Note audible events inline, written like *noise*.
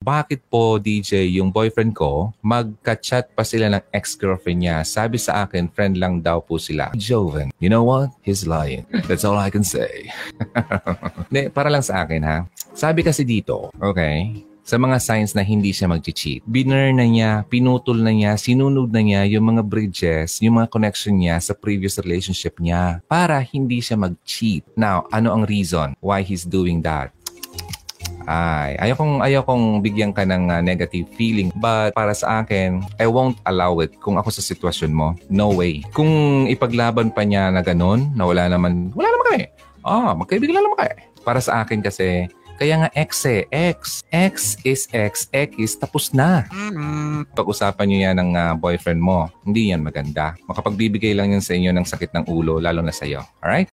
bakit po DJ yung boyfriend ko, magka-chat pa sila ng ex-girlfriend niya. Sabi sa akin, friend lang daw po sila. Joven, you know what? He's lying. That's all I can say. *laughs* Ne, para lang sa akin ha. Sabi kasi dito, okay, sa mga signs na hindi siya mag-cheat. Biner na niya, pinutol na niya, sinunod na niya yung mga bridges, yung mga connection niya sa previous relationship niya para hindi siya mag-cheat. Now, ano ang reason why he's doing that? Ay, ayaw kong, ayaw kong bigyan ka ng uh, negative feeling. But para sa akin, I won't allow it kung ako sa sitwasyon mo. No way. Kung ipaglaban pa niya na ganun, na wala naman, wala naman kami. Ah, magkaibigan lang naman kayo. Para sa akin kasi, kaya nga X eh. X. X is X. X is tapos na. Pag-usapan niyo yan ng uh, boyfriend mo, hindi yan maganda. Makapagbibigay lang yan sa inyo ng sakit ng ulo, lalo na sa iyo. Alright?